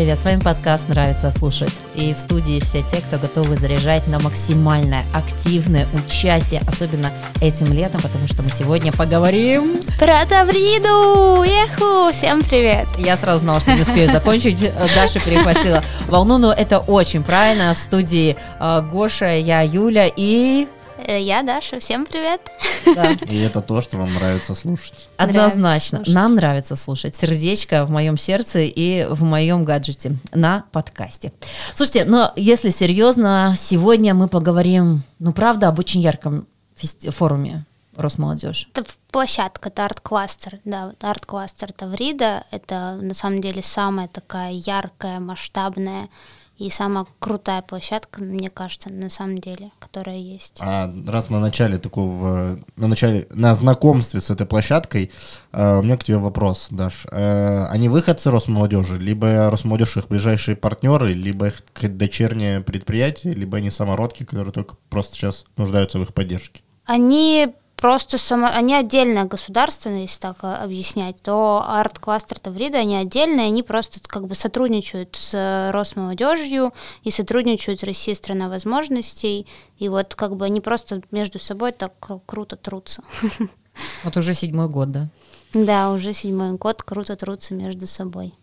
привет! С вами подкаст «Нравится слушать». И в студии все те, кто готовы заряжать на максимальное активное участие, особенно этим летом, потому что мы сегодня поговорим... Про Тавриду! Еху! Всем привет! Я сразу знала, что не успею закончить. Даша перехватила волну, но это очень правильно. В студии э, Гоша, я Юля и... Э, я Даша, всем привет. Да. И это то, что вам нравится слушать. Однозначно. Нравится слушать. Нам нравится слушать. Сердечко в моем сердце и в моем гаджете на подкасте. Слушайте, но если серьезно, сегодня мы поговорим, ну правда, об очень ярком форуме Росмолодежь. Это площадка, это арт-кластер, да, арт-кластер Таврида, это на самом деле самая такая яркая, масштабная и самая крутая площадка, мне кажется, на самом деле, которая есть. А раз на начале такого, на начале, на знакомстве с этой площадкой, э, у меня к тебе вопрос, Даш. Э, они выходцы Росмолодежи, либо Росмолодежь их ближайшие партнеры, либо их дочернее предприятие, либо они самородки, которые только просто сейчас нуждаются в их поддержке? Они просто само, они отдельное государство, если так э, объяснять, то арт-кластер Таврида, они отдельные, они просто как бы сотрудничают с Росмолодежью и сотрудничают с Россией страна возможностей, и вот как бы они просто между собой так круто трутся. Вот уже седьмой год, да? Да, уже седьмой год круто трутся между собой.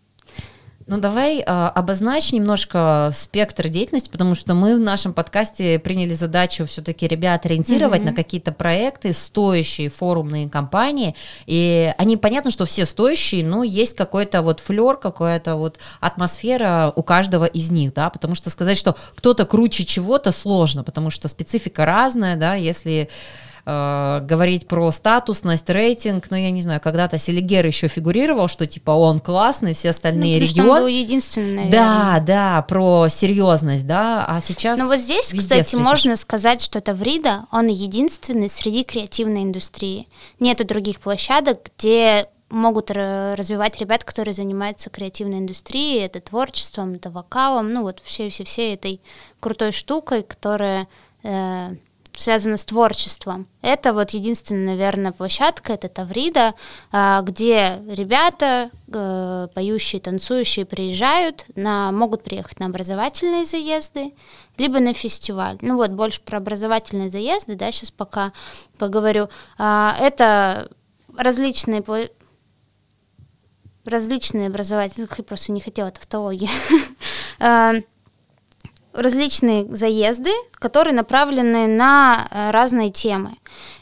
Ну давай а, обозначь немножко спектр деятельности, потому что мы в нашем подкасте приняли задачу все-таки ребят ориентировать mm-hmm. на какие-то проекты, стоящие форумные компании, и они понятно, что все стоящие, но есть какой-то вот флер, какая-то вот атмосфера у каждого из них, да, потому что сказать, что кто-то круче чего-то сложно, потому что специфика разная, да, если э, говорить про статусность, рейтинг, но ну, я не знаю, когда-то Селигер еще фигурировал, что типа он классный, все остальные ну, регионы. Он был единственный, наверное. Да, да, про серьезность, да, а сейчас. Ну вот здесь, кстати, встретишь. можно сказать, что Таврида, он единственный среди креативной индустрии. Нету других площадок, где могут развивать ребят, которые занимаются креативной индустрией, это творчеством, это вокалом, ну вот все-все-все этой крутой штукой, которая э, связано с творчеством. Это вот единственная, наверное, площадка, это Таврида, а, где ребята, э, поющие, танцующие, приезжают, на, могут приехать на образовательные заезды, либо на фестиваль. Ну вот, больше про образовательные заезды, да, сейчас пока поговорю. А, это различные различные образовательные, я просто не хотела тавтологии, а, различные заезды, которые направлены на э, разные темы.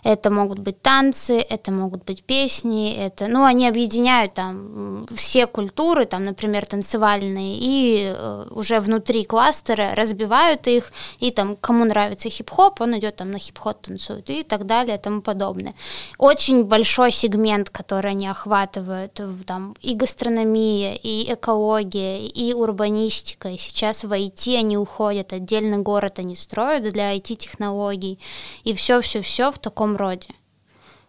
Это могут быть танцы, это могут быть песни, это, ну, они объединяют там все культуры, там, например, танцевальные, и э, уже внутри кластера разбивают их, и там, кому нравится хип-хоп, он идет там на хип-хоп танцует, и так далее, и тому подобное. Очень большой сегмент, который они охватывают, там, и гастрономия, и экология, и урбанистика, и сейчас в IT они уходят, отдельный город они строят для IT-технологий, и все-все-все в таком роде.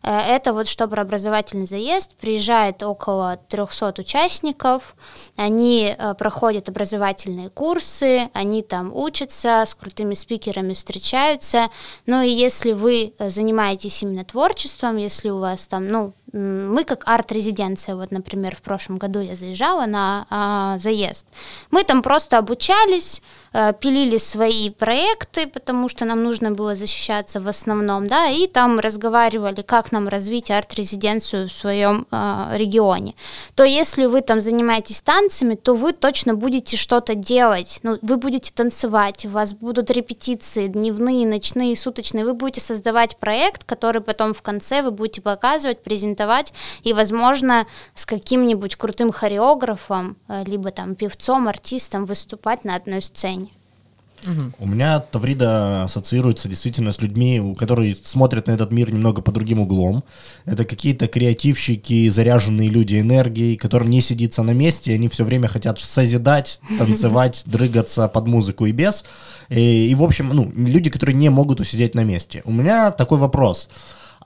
Э, это вот чтобы образовательный заезд, приезжает около 300 участников, они э, проходят образовательные курсы, они там учатся, с крутыми спикерами встречаются, ну и если вы э, занимаетесь именно творчеством, если у вас там, ну, мы как арт-резиденция, вот, например, в прошлом году я заезжала на а, заезд, мы там просто обучались, а, пилили свои проекты, потому что нам нужно было защищаться в основном, да, и там разговаривали, как нам развить арт-резиденцию в своем а, регионе. То если вы там занимаетесь танцами, то вы точно будете что-то делать, ну, вы будете танцевать, у вас будут репетиции дневные, ночные, суточные, вы будете создавать проект, который потом в конце вы будете показывать, презентовать презентовать, и, возможно, с каким-нибудь крутым хореографом, э, либо там певцом, артистом выступать на одной сцене. Угу. У меня Таврида ассоциируется действительно с людьми, которые смотрят на этот мир немного по другим углом. Это какие-то креативщики, заряженные люди энергией, которым не сидится на месте, они все время хотят созидать, танцевать, дрыгаться под музыку и без. И, и в общем, ну, люди, которые не могут усидеть на месте. У меня такой вопрос.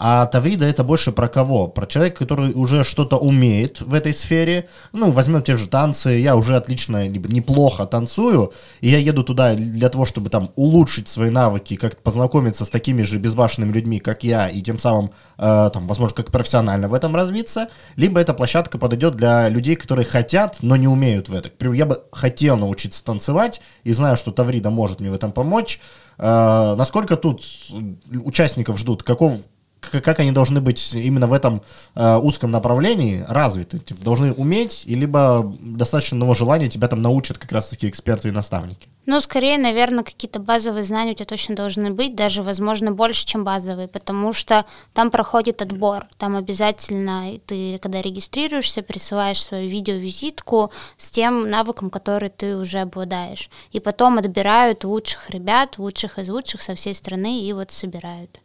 А Таврида это больше про кого? Про человека, который уже что-то умеет в этой сфере. Ну, возьмем те же танцы. Я уже отлично, либо неплохо танцую, и я еду туда для того, чтобы там улучшить свои навыки, как-то познакомиться с такими же безбашенными людьми, как я, и тем самым, э, там, возможно, как профессионально в этом развиться. Либо эта площадка подойдет для людей, которые хотят, но не умеют в этом. Я бы хотел научиться танцевать, и знаю, что Таврида может мне в этом помочь. Э, насколько тут участников ждут? Каков как они должны быть именно в этом э, узком направлении развиты? Типа, должны уметь, и либо достаточно одного желания тебя там научат как раз-таки эксперты и наставники? Ну, скорее, наверное, какие-то базовые знания у тебя точно должны быть, даже, возможно, больше, чем базовые, потому что там проходит отбор. Там обязательно ты, когда регистрируешься, присылаешь свою видеовизитку с тем навыком, который ты уже обладаешь. И потом отбирают лучших ребят, лучших из лучших со всей страны и вот собирают.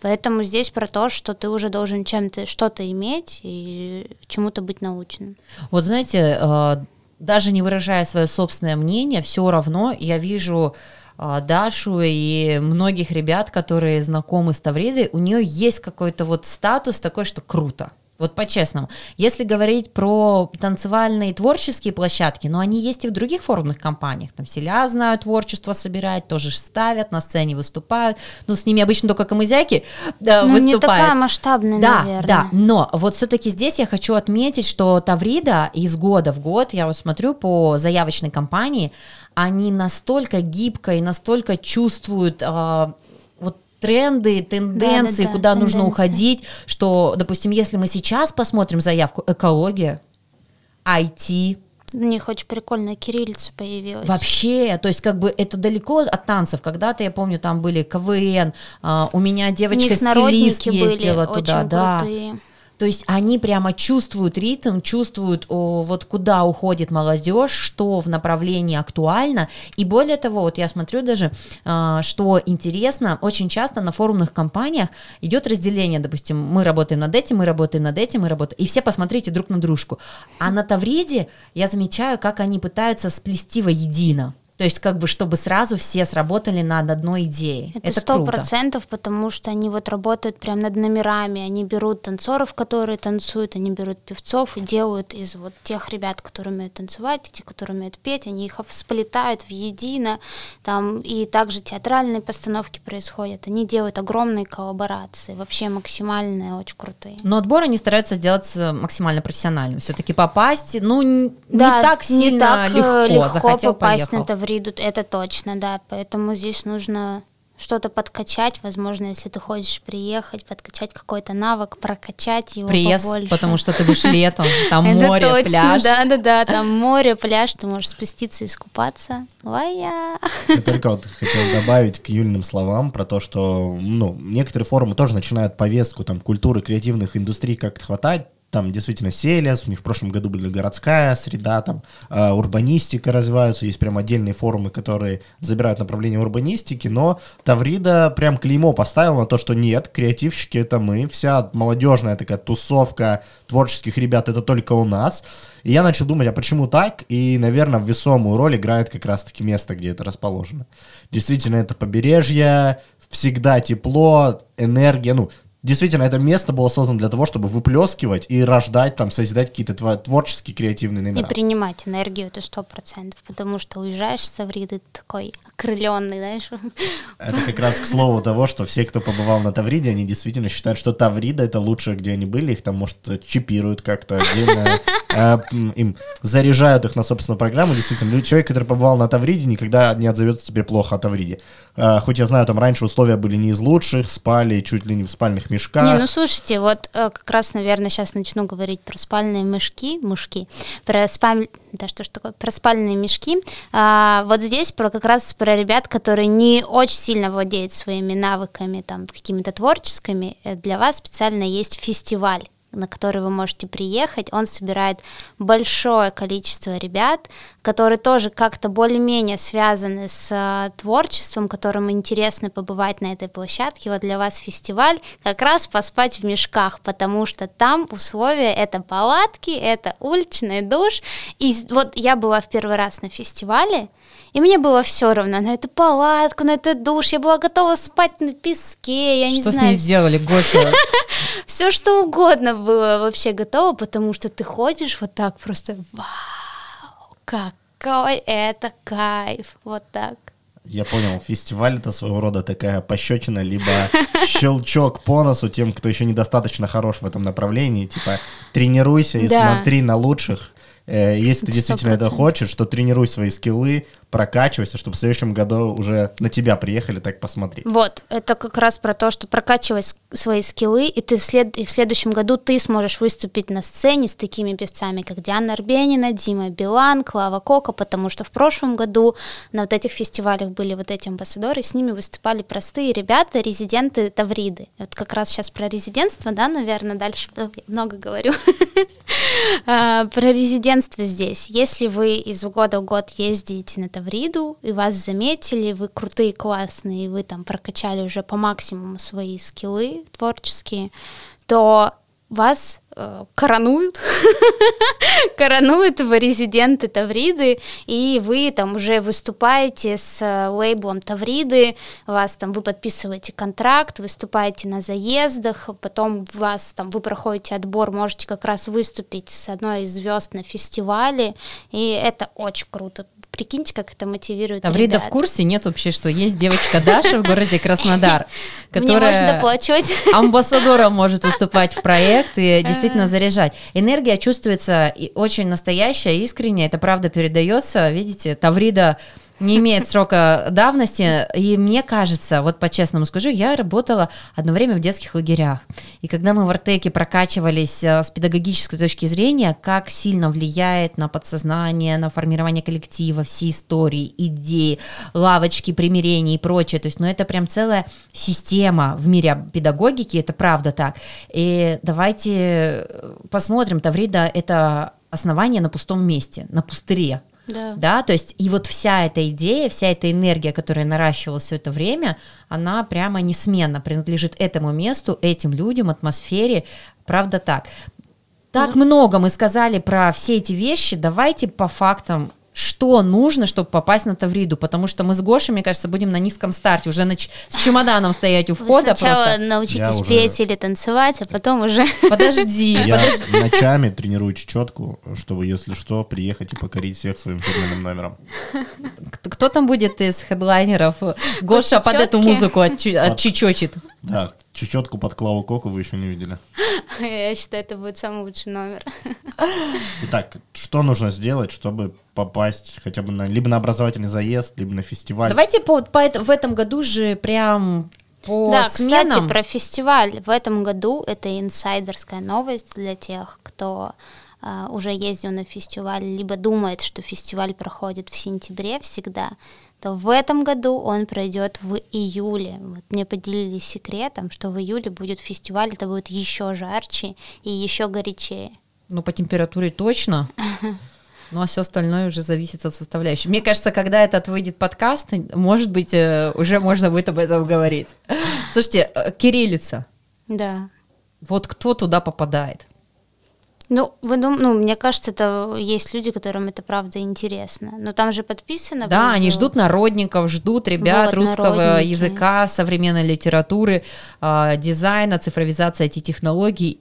Поэтому здесь про то, что ты уже должен чем-то что-то иметь и чему-то быть наученным. Вот знаете, э, даже не выражая свое собственное мнение, все равно я вижу э, Дашу и многих ребят, которые знакомы с Тавридой, у нее есть какой-то вот статус такой, что круто. Вот по-честному. Если говорить про танцевальные творческие площадки, но они есть и в других форумных компаниях. Там Селя знают творчество собирать, тоже ставят, на сцене выступают. Ну, с ними обычно только камызяки да, ну, выступают. не такая масштабная, да, наверное. Да, но вот все-таки здесь я хочу отметить, что Таврида из года в год, я вот смотрю по заявочной кампании, они настолько гибко и настолько чувствуют э, тренды, тенденции, да, да, да, куда тенденции. нужно уходить, что, допустим, если мы сейчас посмотрим заявку экология, IT, у них очень прикольная кириллица появилась. Вообще, то есть как бы это далеко от танцев. Когда-то, я помню, там были КВН, а, у меня девочка-стилист ездила туда, да. Крутые. То есть они прямо чувствуют ритм, чувствуют, о, вот куда уходит молодежь, что в направлении актуально. И более того, вот я смотрю даже, э, что интересно, очень часто на форумных компаниях идет разделение, допустим, мы работаем над этим, мы работаем над этим, мы работаем, и все посмотрите друг на дружку. А на Тавриде я замечаю, как они пытаются сплести воедино. То есть, как бы, чтобы сразу все сработали над одной идеей. Это сто процентов, потому что они вот работают прям над номерами, они берут танцоров, которые танцуют, они берут певцов и делают из вот тех ребят, которые умеют танцевать, те, которые умеют петь, они их сплетают в едино, там, и также театральные постановки происходят, они делают огромные коллаборации, вообще максимальные, очень крутые. Но отбор они стараются сделать максимально профессиональным, все-таки попасть, ну, не да, так сильно не так легко, легко захотел, попасть поехал. на это Тавриду, это точно, да. Поэтому здесь нужно что-то подкачать, возможно, если ты хочешь приехать, подкачать какой-то навык, прокачать его Пресс, побольше. потому что ты будешь летом, там море, пляж. Да-да-да, там море, пляж, ты можешь спуститься и искупаться. Вая! Я только вот хотел добавить к Юльным словам про то, что ну, некоторые форумы тоже начинают повестку там культуры креативных индустрий как-то хватать, там действительно Селес, у них в прошлом году были городская среда, там э, урбанистика развиваются, есть прям отдельные форумы, которые забирают направление урбанистики, но Таврида прям клеймо поставил на то, что нет, креативщики это мы, вся молодежная такая тусовка творческих ребят это только у нас. И я начал думать, а почему так? И, наверное, в весомую роль играет как раз-таки место, где это расположено. Действительно, это побережье, всегда тепло, энергия, ну, действительно, это место было создано для того, чтобы выплескивать и рождать, там, созидать какие-то творческие, креативные номера. И принимать энергию, это сто процентов, потому что уезжаешь с Тавриды такой окрыленный, знаешь. Это как раз к слову того, что все, кто побывал на Тавриде, они действительно считают, что Таврида это лучшее, где они были, их там, может, чипируют как-то отдельно, э, им заряжают их на собственную программу, действительно. Человек, который побывал на Тавриде, никогда не отзовется тебе плохо о Тавриде. Э, хоть я знаю, там раньше условия были не из лучших, спали чуть ли не в спальных мешках. Не, ну слушайте, вот э, как раз, наверное, сейчас начну говорить про спальные мешки, мышки, про спаль... да что ж такое, про спальные мешки. А, вот здесь про как раз про ребят, которые не очень сильно владеют своими навыками, там, какими-то творческими. Э, для вас специально есть фестиваль на который вы можете приехать. Он собирает большое количество ребят, которые тоже как-то более-менее связаны с э, творчеством, которым интересно побывать на этой площадке. Вот для вас фестиваль как раз поспать в мешках, потому что там условия это палатки, это уличный душ. И вот я была в первый раз на фестивале, и мне было все равно на эту палатку, на этот душ. Я была готова спать на песке, я что не знаю. Что с ней сделали, Гоша? Все что угодно было вообще готово, потому что ты ходишь вот так просто, вау, какой это кайф, вот так. Я понял, фестиваль это своего рода такая пощечина, либо щелчок по носу тем, кто еще недостаточно хорош в этом направлении. Типа, тренируйся и да. смотри на лучших. Э, если ты действительно 100%. это хочешь, то тренируй свои скиллы, прокачивайся, чтобы в следующем году уже на тебя приехали так посмотреть. Вот, это как раз про то, что прокачивать свои скиллы, и ты в, след... и в следующем году ты сможешь выступить на сцене с такими певцами, как Диана Арбенина, Дима Билан, Клава Кока, потому что в прошлом году на вот этих фестивалях были вот эти амбассадоры, с ними выступали простые ребята, резиденты Тавриды. Вот как раз сейчас про резидентство, да, наверное, дальше много говорю. А, про резидентство здесь. Если вы из года в год ездите на Тавриду, и вас заметили, вы крутые, классные, и вы там прокачали уже по максимуму свои скиллы творческие, то вас коронуют, коронуют в резиденты Тавриды, и вы там уже выступаете с э, лейблом Тавриды, вас там, вы подписываете контракт, выступаете на заездах, потом вас там, вы проходите отбор, можете как раз выступить с одной из звезд на фестивале, и это очень круто, Прикиньте, как это мотивирует Таврида ребят. в курсе? Нет вообще, что есть девочка Даша в городе Краснодар, которая амбассадором может выступать в проект и действительно заряжать. Энергия чувствуется очень настоящая, искренняя, это правда передается. Видите, Таврида не имеет срока давности. И мне кажется, вот по-честному скажу, я работала одно время в детских лагерях. И когда мы в Артеке прокачивались э, с педагогической точки зрения, как сильно влияет на подсознание, на формирование коллектива, все истории, идеи, лавочки, примирения и прочее. То есть, ну, это прям целая система в мире педагогики, это правда так. И давайте э, посмотрим, Таврида — это основание на пустом месте, на пустыре. Да. да, то есть и вот вся эта идея, вся эта энергия, которая наращивалась все это время, она прямо несменно принадлежит этому месту, этим людям, атмосфере, правда так. Так ну. много мы сказали про все эти вещи, давайте по фактам что нужно, чтобы попасть на Тавриду, потому что мы с Гошей, мне кажется, будем на низком старте, уже нач... с чемоданом стоять у входа Вы сначала просто. научитесь уже... петь или танцевать, а потом уже... Подожди, Я подожди. ночами тренирую чечетку, чтобы, если что, приехать и покорить всех своим фирменным номером. Кто там будет из хедлайнеров? Гоша под эту музыку отчечочит. Да, чечетку под Клаву Коку вы еще не видели. Я считаю, это будет самый лучший номер. Итак, что нужно сделать, чтобы попасть хотя бы на либо на образовательный заезд, либо на фестиваль? Давайте по, по, в этом году же прям по да, сменам. кстати, про фестиваль. В этом году это инсайдерская новость для тех, кто uh, уже ездил на фестиваль, либо думает, что фестиваль проходит в сентябре всегда то в этом году он пройдет в июле. Вот мне поделились секретом, что в июле будет фестиваль, это будет еще жарче и еще горячее. Ну, по температуре точно. Ну, а все остальное уже зависит от составляющей. Мне кажется, когда этот выйдет подкаст, может быть, э, уже можно будет об этом говорить. Слушайте, э, кириллица. Да. Вот кто туда попадает? Ну, вы дум... ну, мне кажется, это есть люди, которым это правда интересно. Но там же подписано. Да, внизу. они ждут народников, ждут ребят вот, русского народники. языка, современной литературы, э, дизайна, цифровизации IT-технологий,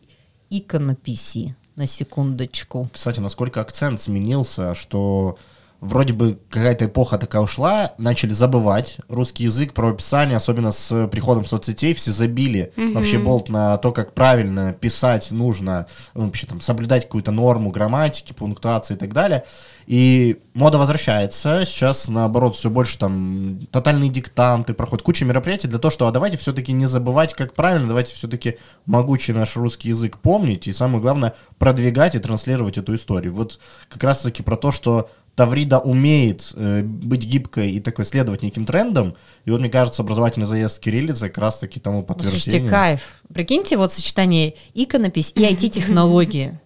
иконописи, на секундочку. Кстати, насколько акцент сменился, что вроде бы какая-то эпоха такая ушла, начали забывать русский язык, про описание, особенно с приходом соцсетей, все забили mm-hmm. вообще болт на то, как правильно писать нужно, ну, вообще там соблюдать какую-то норму грамматики, пунктуации и так далее. И мода возвращается, сейчас наоборот все больше там тотальные диктанты, проходят куча мероприятий для того, что а давайте все-таки не забывать, как правильно, давайте все-таки могучий наш русский язык помнить и самое главное продвигать и транслировать эту историю. Вот как раз-таки про то, что Таврида умеет э, быть гибкой и такой следовать неким трендам, и вот, мне кажется, образовательный заезд с кириллицей как раз-таки тому подтверждение. Слушайте, кайф. Прикиньте, вот сочетание иконопись и IT-технологии.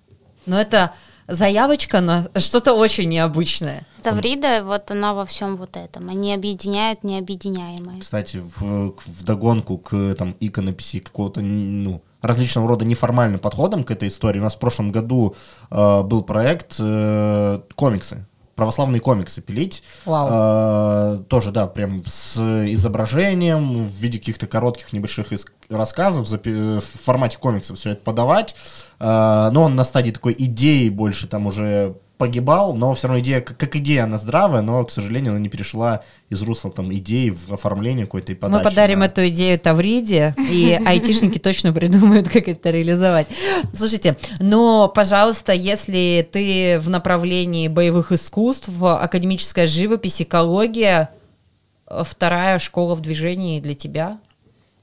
Но это заявочка на что-то очень необычное. Таврида, вот она во всем вот этом. Они объединяют необъединяемое. Кстати, в, в догонку к там иконописи какого-то, ну, различного рода неформальным подходом к этой истории. У нас в прошлом году э, был проект э, комиксы православные комиксы пилить. Вау. Э, тоже, да, прям с изображением в виде каких-то коротких небольших рассказов запи- в формате комиксов все это подавать. Э, но он на стадии такой идеи больше там уже погибал, но все равно идея, как, идея, она здравая, но, к сожалению, она не перешла из русла там идеи в оформление какой-то и подачи. Мы подарим да. эту идею Тавриде, и айтишники точно придумают, как это реализовать. Слушайте, но, пожалуйста, если ты в направлении боевых искусств, академическая живопись, экология, вторая школа в движении для тебя.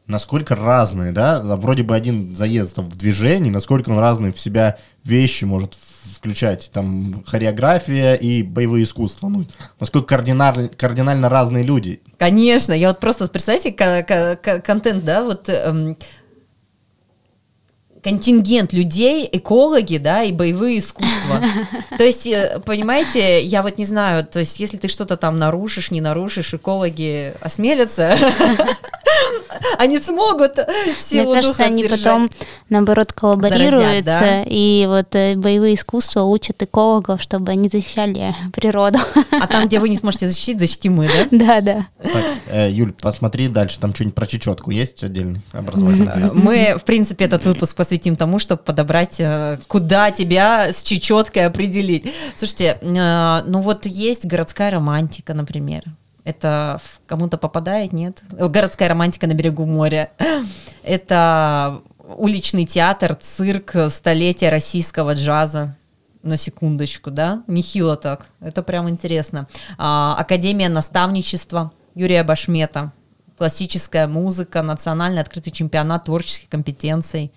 насколько разные, да, вроде бы один заезд там, в движении, насколько он разные в себя вещи может включать, там, хореография и боевые искусства, ну, насколько кардинально, кардинально разные люди. Конечно, я вот просто, представьте, ко- ко- ко- контент, да, вот эм, контингент людей, экологи, да, и боевые искусства. То есть, э, понимаете, я вот не знаю, то есть, если ты что-то там нарушишь, не нарушишь, экологи осмелятся, они смогут силу Мне кажется, они сдержать. потом, наоборот, коллаборируются, да? и вот э, боевые искусства учат экологов, чтобы они защищали природу. А там, где вы не сможете защитить, защитим мы, да? Да, да. Так, э, Юль, посмотри дальше, там что-нибудь про чечетку есть отдельный образовательный заезд? Мы, в принципе, этот выпуск посвятим тому, чтобы подобрать, э, куда тебя с чечеткой определить. Слушайте, э, ну вот есть городская романтика, например. Это кому-то попадает, нет? Городская романтика на берегу моря. Это уличный театр, цирк, столетие российского джаза. На секундочку, да? Нехило так. Это прям интересно. А, Академия наставничества Юрия Башмета. Классическая музыка, национальный открытый чемпионат творческих компетенций.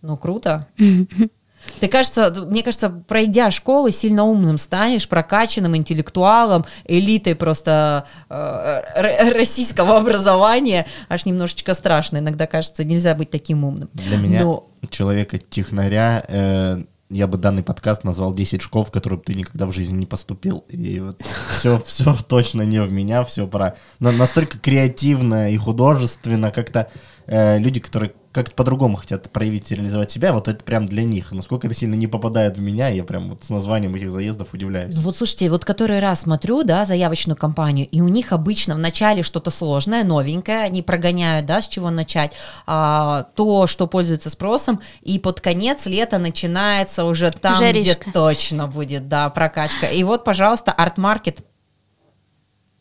Ну, круто. Ты, кажется, мне кажется, пройдя школы, сильно умным станешь, прокачанным интеллектуалом, элитой просто э, российского образования. Аж немножечко страшно. Иногда кажется, нельзя быть таким умным. Для меня, Но- человека-технаря, э, я бы данный подкаст назвал 10 школ, в которые ты никогда в жизни не поступил. И вот все, все точно не в меня, все про... Но настолько креативно и художественно, как-то э, люди, которые как-то по-другому хотят проявить и реализовать себя, вот это прям для них. Насколько это сильно не попадает в меня, я прям вот с названием этих заездов удивляюсь. Ну вот слушайте, вот который раз смотрю, да, заявочную кампанию, и у них обычно в начале что-то сложное, новенькое, они прогоняют, да, с чего начать, а, то, что пользуется спросом, и под конец лета начинается уже там, Жаришка. где точно будет, да, прокачка. И вот, пожалуйста, арт-маркет,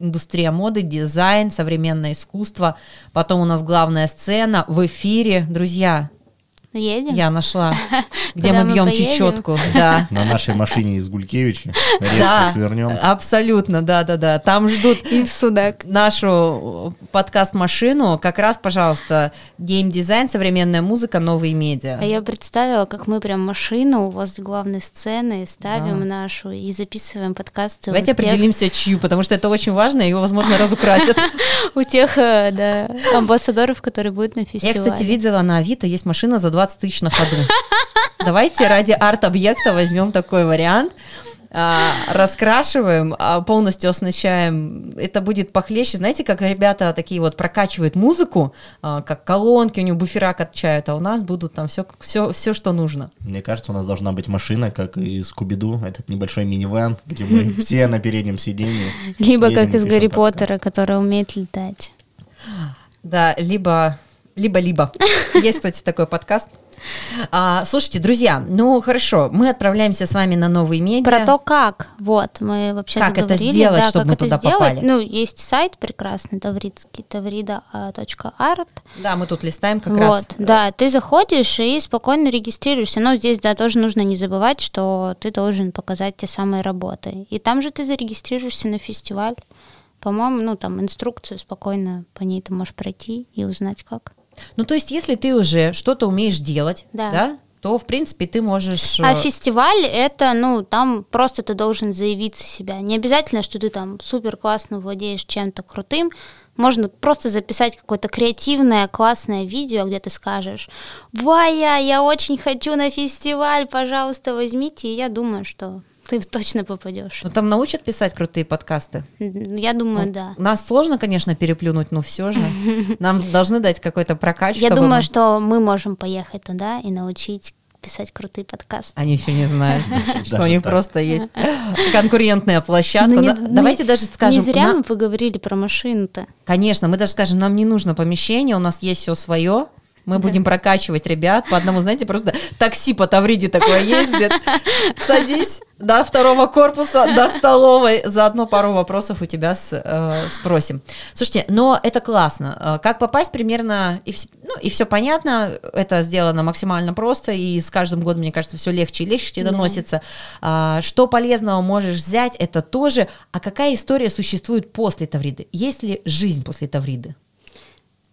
индустрия моды, дизайн, современное искусство, потом у нас главная сцена в эфире, друзья, Едем? я нашла, где мы бьем чечетку, да. На нашей машине из Гулькевича резко свернем. абсолютно, да-да-да. Там ждут И в судак. нашу подкаст-машину. Как раз, пожалуйста, геймдизайн, современная музыка, новые медиа. А я представила, как мы прям машину возле главной сцены ставим нашу и записываем подкасты у Давайте определимся, чью, потому что это очень важно, его, возможно, разукрасят. у тех, э, да, амбассадоров, которые будут на Я, фестивале. кстати, видела на Авито, есть машина за 20 тысяч на ходу. Давайте ради арт-объекта возьмем такой вариант. а, раскрашиваем, а, полностью оснащаем. Это будет похлеще. Знаете, как ребята такие вот прокачивают музыку, а, как колонки, у него буфера качают, а у нас будут там все, все, все что нужно. Мне кажется, у нас должна быть машина, как и Скуби-Ду, этот небольшой минивэн, где мы все на переднем сидении. Либо как из Гарри. Поттера, который умеет летать. Да, либо либо-либо. Есть, кстати, такой подкаст. А, слушайте, друзья, ну хорошо, мы отправляемся с вами на новые медиа. Про то, как, вот, мы вообще Как это сделать, да, чтобы мы туда сделать. попали? Ну, есть сайт прекрасный, тавридский, таврида.арт. Да, мы тут листаем как вот, раз. да, ты заходишь и спокойно регистрируешься. Но здесь, да, тоже нужно не забывать, что ты должен показать те самые работы. И там же ты зарегистрируешься на фестиваль. По-моему, ну, там инструкцию спокойно по ней ты можешь пройти и узнать, как. Ну, то есть, если ты уже что-то умеешь делать, да. Да. то, в принципе, ты можешь... А э, фестиваль это, ну, там просто ты должен заявить себя. Не обязательно, что ты там супер классно владеешь чем-то крутым. Можно просто записать какое-то креативное, классное видео, где ты скажешь, Вая, я очень хочу на фестиваль, пожалуйста, возьмите. И я думаю, что ты точно попадешь. Ну, там научат писать крутые подкасты. Я думаю, да. Нас сложно, конечно, переплюнуть, но все же. Нам должны дать какой-то прокач. Я думаю, что мы можем поехать туда и научить писать крутые подкасты. Они еще не знают, что у них просто есть конкурентная площадка. Ну, На- Давайте даже скажем, Не зря мы поговорили про машину-то. конечно, мы даже скажем, нам не нужно помещение, у нас есть все свое. Мы будем прокачивать ребят по одному, знаете, просто такси по Тавриде такое ездит. Садись до второго корпуса, до столовой. Заодно пару вопросов у тебя с- э, спросим. Слушайте, но это классно. Э, Как попасть примерно, и, ну, и все понятно, это сделано максимально просто, и с каждым годом, мне кажется, все легче и легче тебе Да. доносится. А, Что полезного можешь взять, это тоже. А какая история существует после Тавриды? Есть ли жизнь после Тавриды?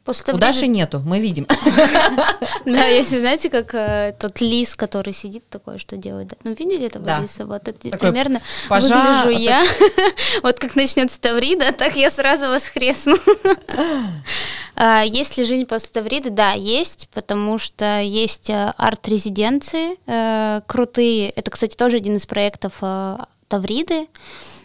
После У Даши нету, мы видим. Да, если знаете, как э, тот лис, который сидит такой, что делает. Ну, видели этого лиса? Вот примерно выгляжу я. Вот как начнется Таврида, так я сразу воскресну. А, Есть ли жизнь после Тавриды? Да, есть, потому что есть э, арт-резиденции э, крутые. Это, кстати, тоже один из проектов Тавриды.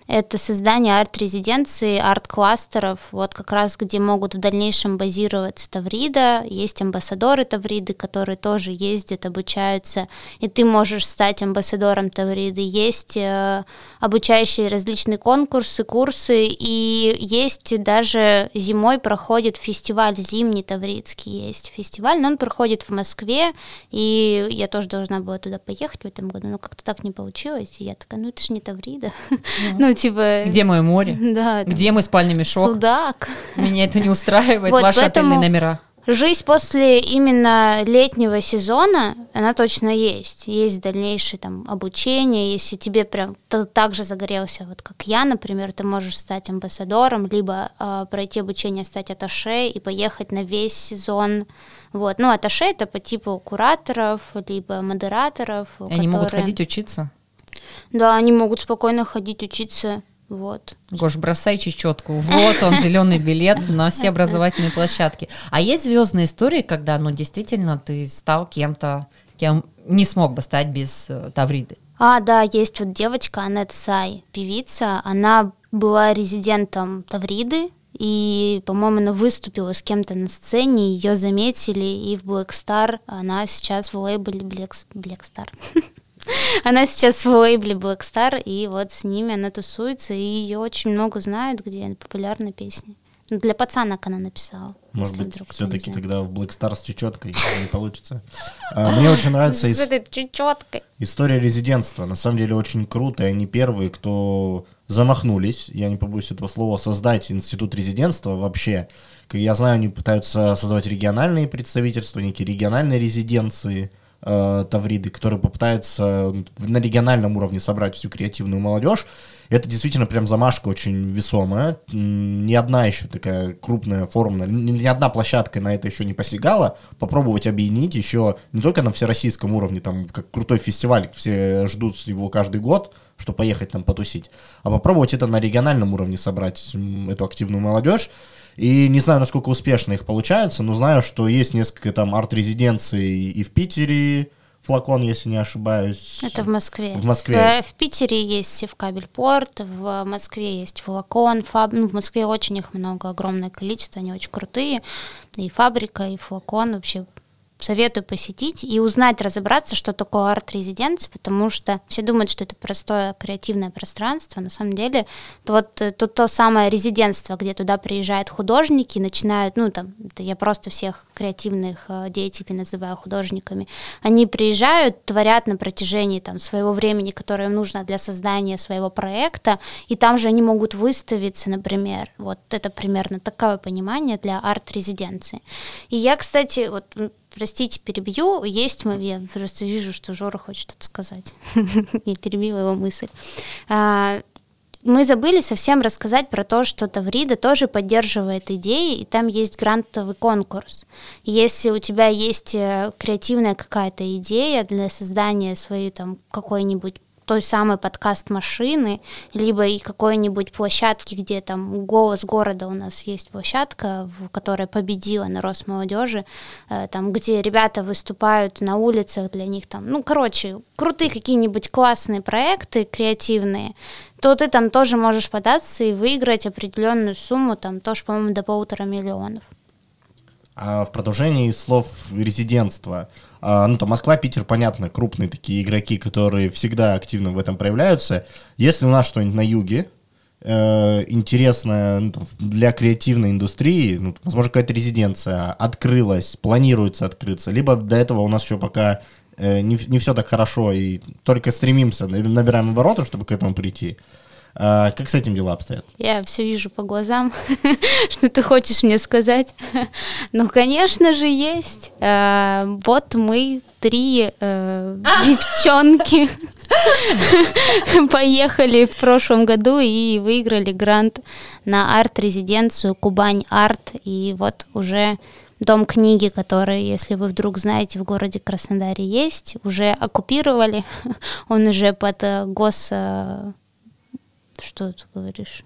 Это создание арт-резиденции, арт-кластеров, вот как раз где могут в дальнейшем базироваться Таврида. Есть амбассадоры Тавриды, которые тоже ездят, обучаются, и ты можешь стать амбассадором Тавриды. Есть э, обучающие различные конкурсы, курсы, и есть даже зимой проходит фестиваль зимний Тавридский, есть фестиваль, но он проходит в Москве, и я тоже должна была туда поехать в этом году, но как-то так не получилось, и я такая, ну это же не Таврида, ну типа... Где мое море? Да, Где мой спальный мешок? Судак. Меня это не устраивает, Вот ваши поэтому- отельные номера. Жизнь после именно летнего сезона, она точно есть. Есть дальнейшее там обучение, если тебе прям так же загорелся, вот как я, например, ты можешь стать амбассадором, либо э, пройти обучение, стать аташе и поехать на весь сезон. Вот. Ну, аташе это по типу кураторов, либо модераторов. Они могут которые- ходить учиться. Да, они могут спокойно ходить учиться. Вот. Гош, бросай чечетку. Вот он, зеленый билет на все образовательные площадки. А есть звездные истории, когда, ну, действительно, ты стал кем-то, кем не смог бы стать без э, Тавриды. А, да, есть вот девочка Анет Сай, певица. Она была резидентом Тавриды, и, по-моему, она выступила с кем-то на сцене, ее заметили, и в Black Star она сейчас в лейбле Black, Black Star. Она сейчас в лейбле Black Star, и вот с ними она тусуется, и ее очень много знают, где популярны песни. Ну, Для пацанок она написала. Может быть, все-таки тогда в Black Star с чечеткой не получится. А, Мне очень нравится С ис- этой чечеткой. история резидентства. На самом деле очень круто, и они первые, кто замахнулись, я не побоюсь этого слова, создать институт резидентства вообще. Как я знаю, они пытаются создавать региональные представительства, некие региональные резиденции э, Тавриды, которые попытаются в- на региональном уровне собрать всю креативную молодежь. Это действительно прям замашка очень весомая. Ни одна еще такая крупная форумная, ни одна площадка на это еще не посягала. Попробовать объединить еще не только на всероссийском уровне, там как крутой фестиваль, все ждут его каждый год, чтобы поехать там потусить, а попробовать это на региональном уровне собрать эту активную молодежь. И не знаю, насколько успешно их получается, но знаю, что есть несколько там арт-резиденций и в Питере, флакон, если не ошибаюсь. Это в Москве. В Москве. В, в Питере есть Севкабельпорт, в Москве есть Флакон, Фаб... ну, в Москве очень их много, огромное количество, они очень крутые. И фабрика, и Флакон вообще советую посетить и узнать, разобраться, что такое арт-резиденция, потому что все думают, что это простое креативное пространство. На самом деле, это вот э, тут то самое резидентство, где туда приезжают художники, начинают, ну там, я просто всех креативных э, деятелей называю художниками, они приезжают, творят на протяжении там своего времени, которое им нужно для создания своего проекта, и там же они могут выставиться, например. Вот это примерно такое понимание для арт-резиденции. И я, кстати, вот Простите, перебью. Есть. Я просто вижу, что Жора хочет что-то сказать. Я перебила его мысль. А, мы забыли совсем рассказать про то, что Таврида тоже поддерживает идеи, и там есть грантовый конкурс. Если у тебя есть э, креативная какая-то идея для создания своей там какой-нибудь той самой подкаст машины, либо и какой-нибудь площадки, где там голос города у нас есть площадка, в которой победила на Росмолодежи, э, там, где ребята выступают на улицах для них там, ну, короче, крутые какие-нибудь классные проекты креативные, то ты там тоже можешь податься и выиграть определенную сумму, там тоже, по-моему, до полутора миллионов. А в продолжении слов резидентства, ну, там Москва, Питер, понятно, крупные такие игроки, которые всегда активно в этом проявляются. Если у нас что-нибудь на юге, э, интересное ну, для креативной индустрии, ну, возможно, какая-то резиденция открылась, планируется открыться, либо до этого у нас еще пока э, не, не все так хорошо, и только стремимся, набираем обороты, чтобы к этому прийти. А, как с этим дела обстоят? Я все вижу по глазам, что ты хочешь мне сказать. ну, конечно же, есть. А, вот мы три э, девчонки поехали в прошлом году и выиграли грант на арт-резиденцию Кубань Арт. И вот уже Дом книги, который, если вы вдруг знаете, в городе Краснодаре есть, уже оккупировали. Он уже под э, гос э, что ты говоришь?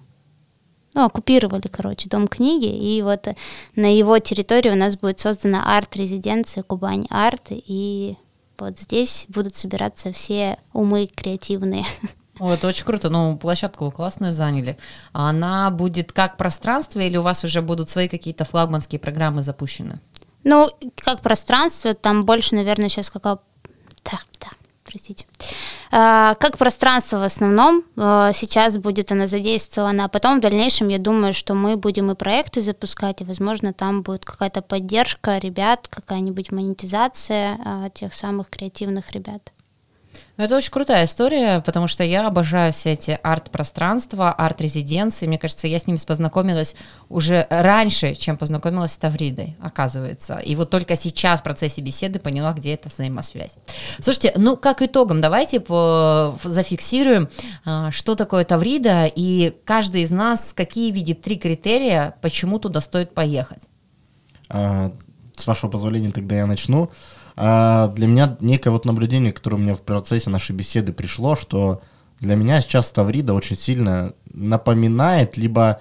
Ну, оккупировали, короче, дом книги, и вот на его территории у нас будет создана арт-резиденция Кубань Арт, и вот здесь будут собираться все умы креативные. О, это очень круто. Ну, площадку классную заняли. А она будет как пространство или у вас уже будут свои какие-то флагманские программы запущены? Ну, как пространство, там больше, наверное, сейчас какая... Так, так, простите. А, как пространство в основном, а, сейчас будет она задействована, а потом в дальнейшем я думаю, что мы будем и проекты запускать, и, возможно, там будет какая-то поддержка ребят, какая-нибудь монетизация а, тех самых креативных ребят. Ну, это очень крутая история, потому что я обожаю все эти арт-пространства, арт-резиденции. Мне кажется, я с ними познакомилась уже раньше, чем познакомилась с Тавридой, оказывается. И вот только сейчас в процессе беседы поняла, где эта взаимосвязь. Слушайте, ну, как итогом, давайте по, зафиксируем, а, что такое Таврида, и каждый из нас какие видит три критерия, почему туда стоит поехать. А, с вашего позволения тогда я начну. А для меня некое вот наблюдение, которое у меня в процессе нашей беседы пришло, что для меня сейчас Таврида очень сильно напоминает, либо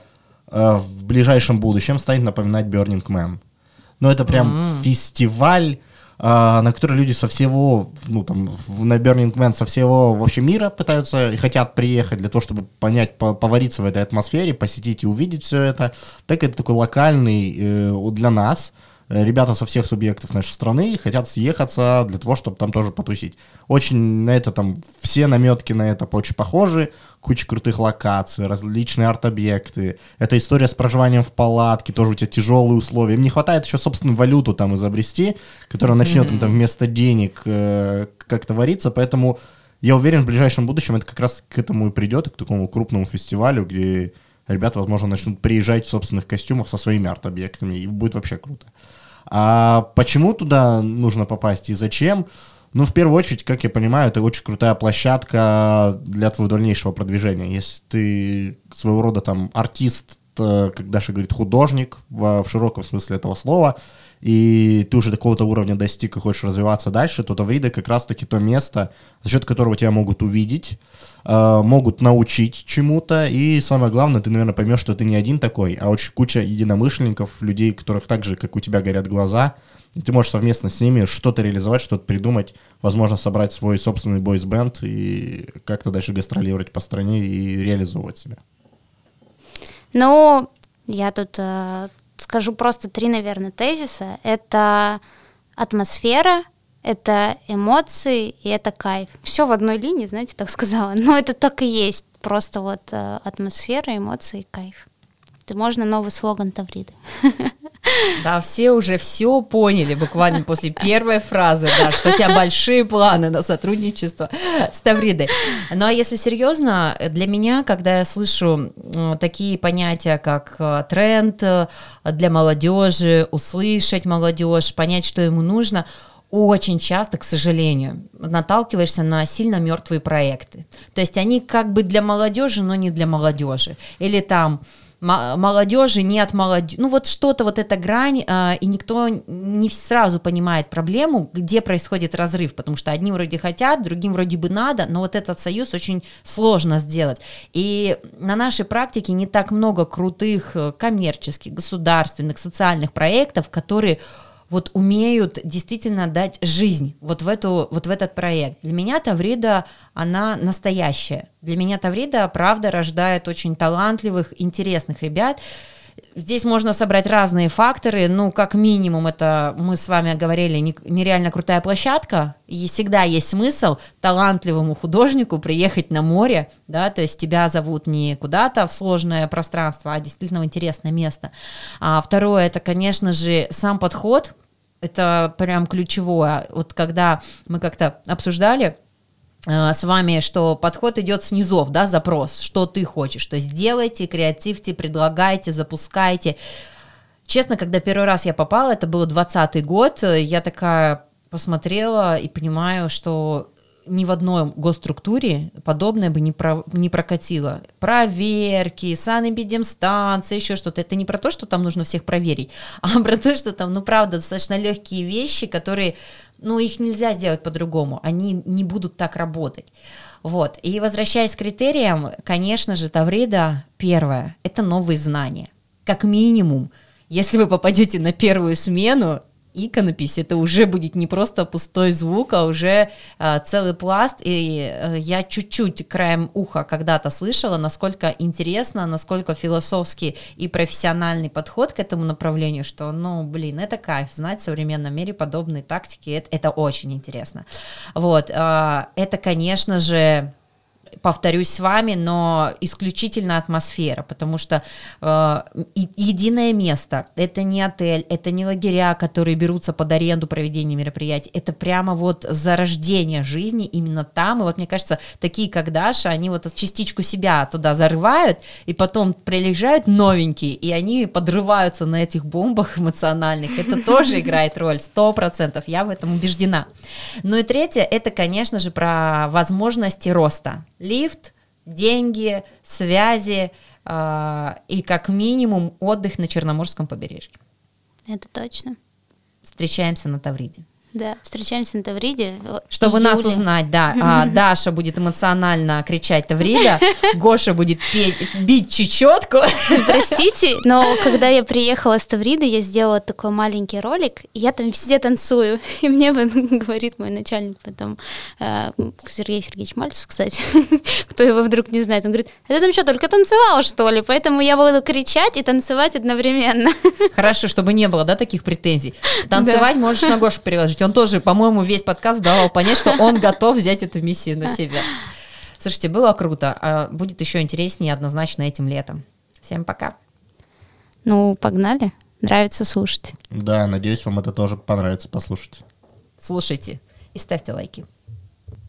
э, в ближайшем будущем станет напоминать Burning Man. Но это прям mm-hmm. фестиваль, э, на который люди со всего, ну там, на Burning Man со всего вообще мира пытаются и хотят приехать для того, чтобы понять, по повариться в этой атмосфере, посетить и увидеть все это. Так это такой локальный э, для нас, ребята со всех субъектов нашей страны хотят съехаться для того, чтобы там тоже потусить. Очень на это там, все наметки на это очень похожи, куча крутых локаций, различные арт-объекты. Это история с проживанием в палатке, тоже у тебя тяжелые условия. Им не хватает еще, собственно, валюту там изобрести, которая начнет им там вместо денег э, как-то вариться, поэтому я уверен, в ближайшем будущем это как раз к этому и придет, к такому крупному фестивалю, где ребята, возможно, начнут приезжать в собственных костюмах со своими арт-объектами, и будет вообще круто. А почему туда нужно попасть и зачем? Ну, в первую очередь, как я понимаю, это очень крутая площадка для твоего дальнейшего продвижения. Если ты своего рода там артист, э, как Даша говорит, художник в, в широком смысле этого слова, и ты уже такого-то уровня достиг и хочешь развиваться дальше, то Таврида как раз-таки то место, за счет которого тебя могут увидеть, э, могут научить чему-то, и самое главное, ты, наверное, поймешь, что ты не один такой, а очень куча единомышленников, людей, которых так же, как у тебя, горят глаза, и ты можешь совместно с ними что-то реализовать, что-то придумать, возможно, собрать свой собственный бойс-бенд и как-то дальше гастролировать по стране и реализовывать себя. Ну, я тут э, скажу просто три, наверное, тезиса. Это атмосфера, это эмоции и это кайф. Все в одной линии, знаете, так сказала. Но это так и есть. Просто вот э, атмосфера, эмоции и кайф. Это можно новый слоган Тавриды. Да, все уже все поняли буквально после первой фразы, да, что у тебя большие планы на сотрудничество с Тавридой. Ну а если серьезно, для меня, когда я слышу такие понятия, как э, тренд э, для молодежи, услышать молодежь, понять, что ему нужно, очень часто, к сожалению, наталкиваешься на сильно мертвые проекты. То есть они как бы для молодежи, но не для молодежи. Или там молодежи, не от молодежи. Ну вот что-то, вот эта грань, э, и никто не сразу понимает проблему, где происходит разрыв, потому что одни вроде хотят, другим вроде бы надо, но вот этот союз очень сложно сделать. И на нашей практике не так много крутых э, коммерческих, государственных, социальных проектов, которые вот умеют действительно дать жизнь вот в, эту, вот в этот проект. Для меня Таврида, она настоящая. Для меня Таврида, правда, рождает очень талантливых, интересных ребят. Здесь можно собрать разные факторы, ну, как минимум, это мы с вами говорили, нереально крутая площадка, и всегда есть смысл талантливому художнику приехать на море, да, то есть тебя зовут не куда-то в сложное пространство, а действительно в интересное место. А второе, это, конечно же, сам подход, это прям ключевое. Вот когда мы как-то обсуждали, с вами, что подход идет снизов, да, запрос, что ты хочешь, то есть делайте, креативьте, предлагайте, запускайте. Честно, когда первый раз я попала, это был 20 год, я такая посмотрела и понимаю, что ни в одной госструктуре подобное бы не, про, не прокатило. Проверки, санэпидемстанция, еще что-то. Это не про то, что там нужно всех проверить, а про то, что там, ну, правда, достаточно легкие вещи, которые, ну, их нельзя сделать по-другому. Они не будут так работать. Вот. И возвращаясь к критериям, конечно же, Таврида первое – это новые знания. Как минимум, если вы попадете на первую смену, иконопись, это уже будет не просто пустой звук, а уже э, целый пласт. И э, я чуть-чуть краем уха когда-то слышала, насколько интересно, насколько философский и профессиональный подход к этому направлению, что, ну, блин, это кайф, знать в современном мире подобные тактики, это, это очень интересно. Вот, э, это, конечно же, повторюсь с вами, но исключительно атмосфера, потому что э, единое место, это не отель, это не лагеря, которые берутся под аренду проведения мероприятий, это прямо вот зарождение жизни именно там, и вот мне кажется, такие как Даша, они вот частичку себя туда зарывают, и потом прилежают новенькие, и они подрываются на этих бомбах эмоциональных, это тоже играет роль, сто процентов, я в этом убеждена. Ну и третье, это, конечно же, про возможности роста, лифт, деньги, связи э, и как минимум отдых на Черноморском побережье. Это точно. Встречаемся на Тавриде. Да, встречаемся на Тавриде. Чтобы нас узнать, да. А, Даша будет эмоционально кричать Таврида, Гоша будет петь, бить чечетку. Простите, но когда я приехала с Тавриды, я сделала такой маленький ролик, и я там везде танцую. И мне говорит мой начальник потом, э, Сергей Сергеевич Мальцев, кстати, кто его вдруг не знает, он говорит, это там что, только танцевал, что ли? Поэтому я буду кричать и танцевать одновременно. Хорошо, чтобы не было, да, таких претензий. Танцевать да. можешь на Гошу переложить он тоже, по-моему, весь подкаст давал понять, что он готов взять эту миссию на себя. Слушайте, было круто. А будет еще интереснее однозначно этим летом. Всем пока. Ну, погнали. Нравится слушать. Да, надеюсь, вам это тоже понравится послушать. Слушайте и ставьте лайки.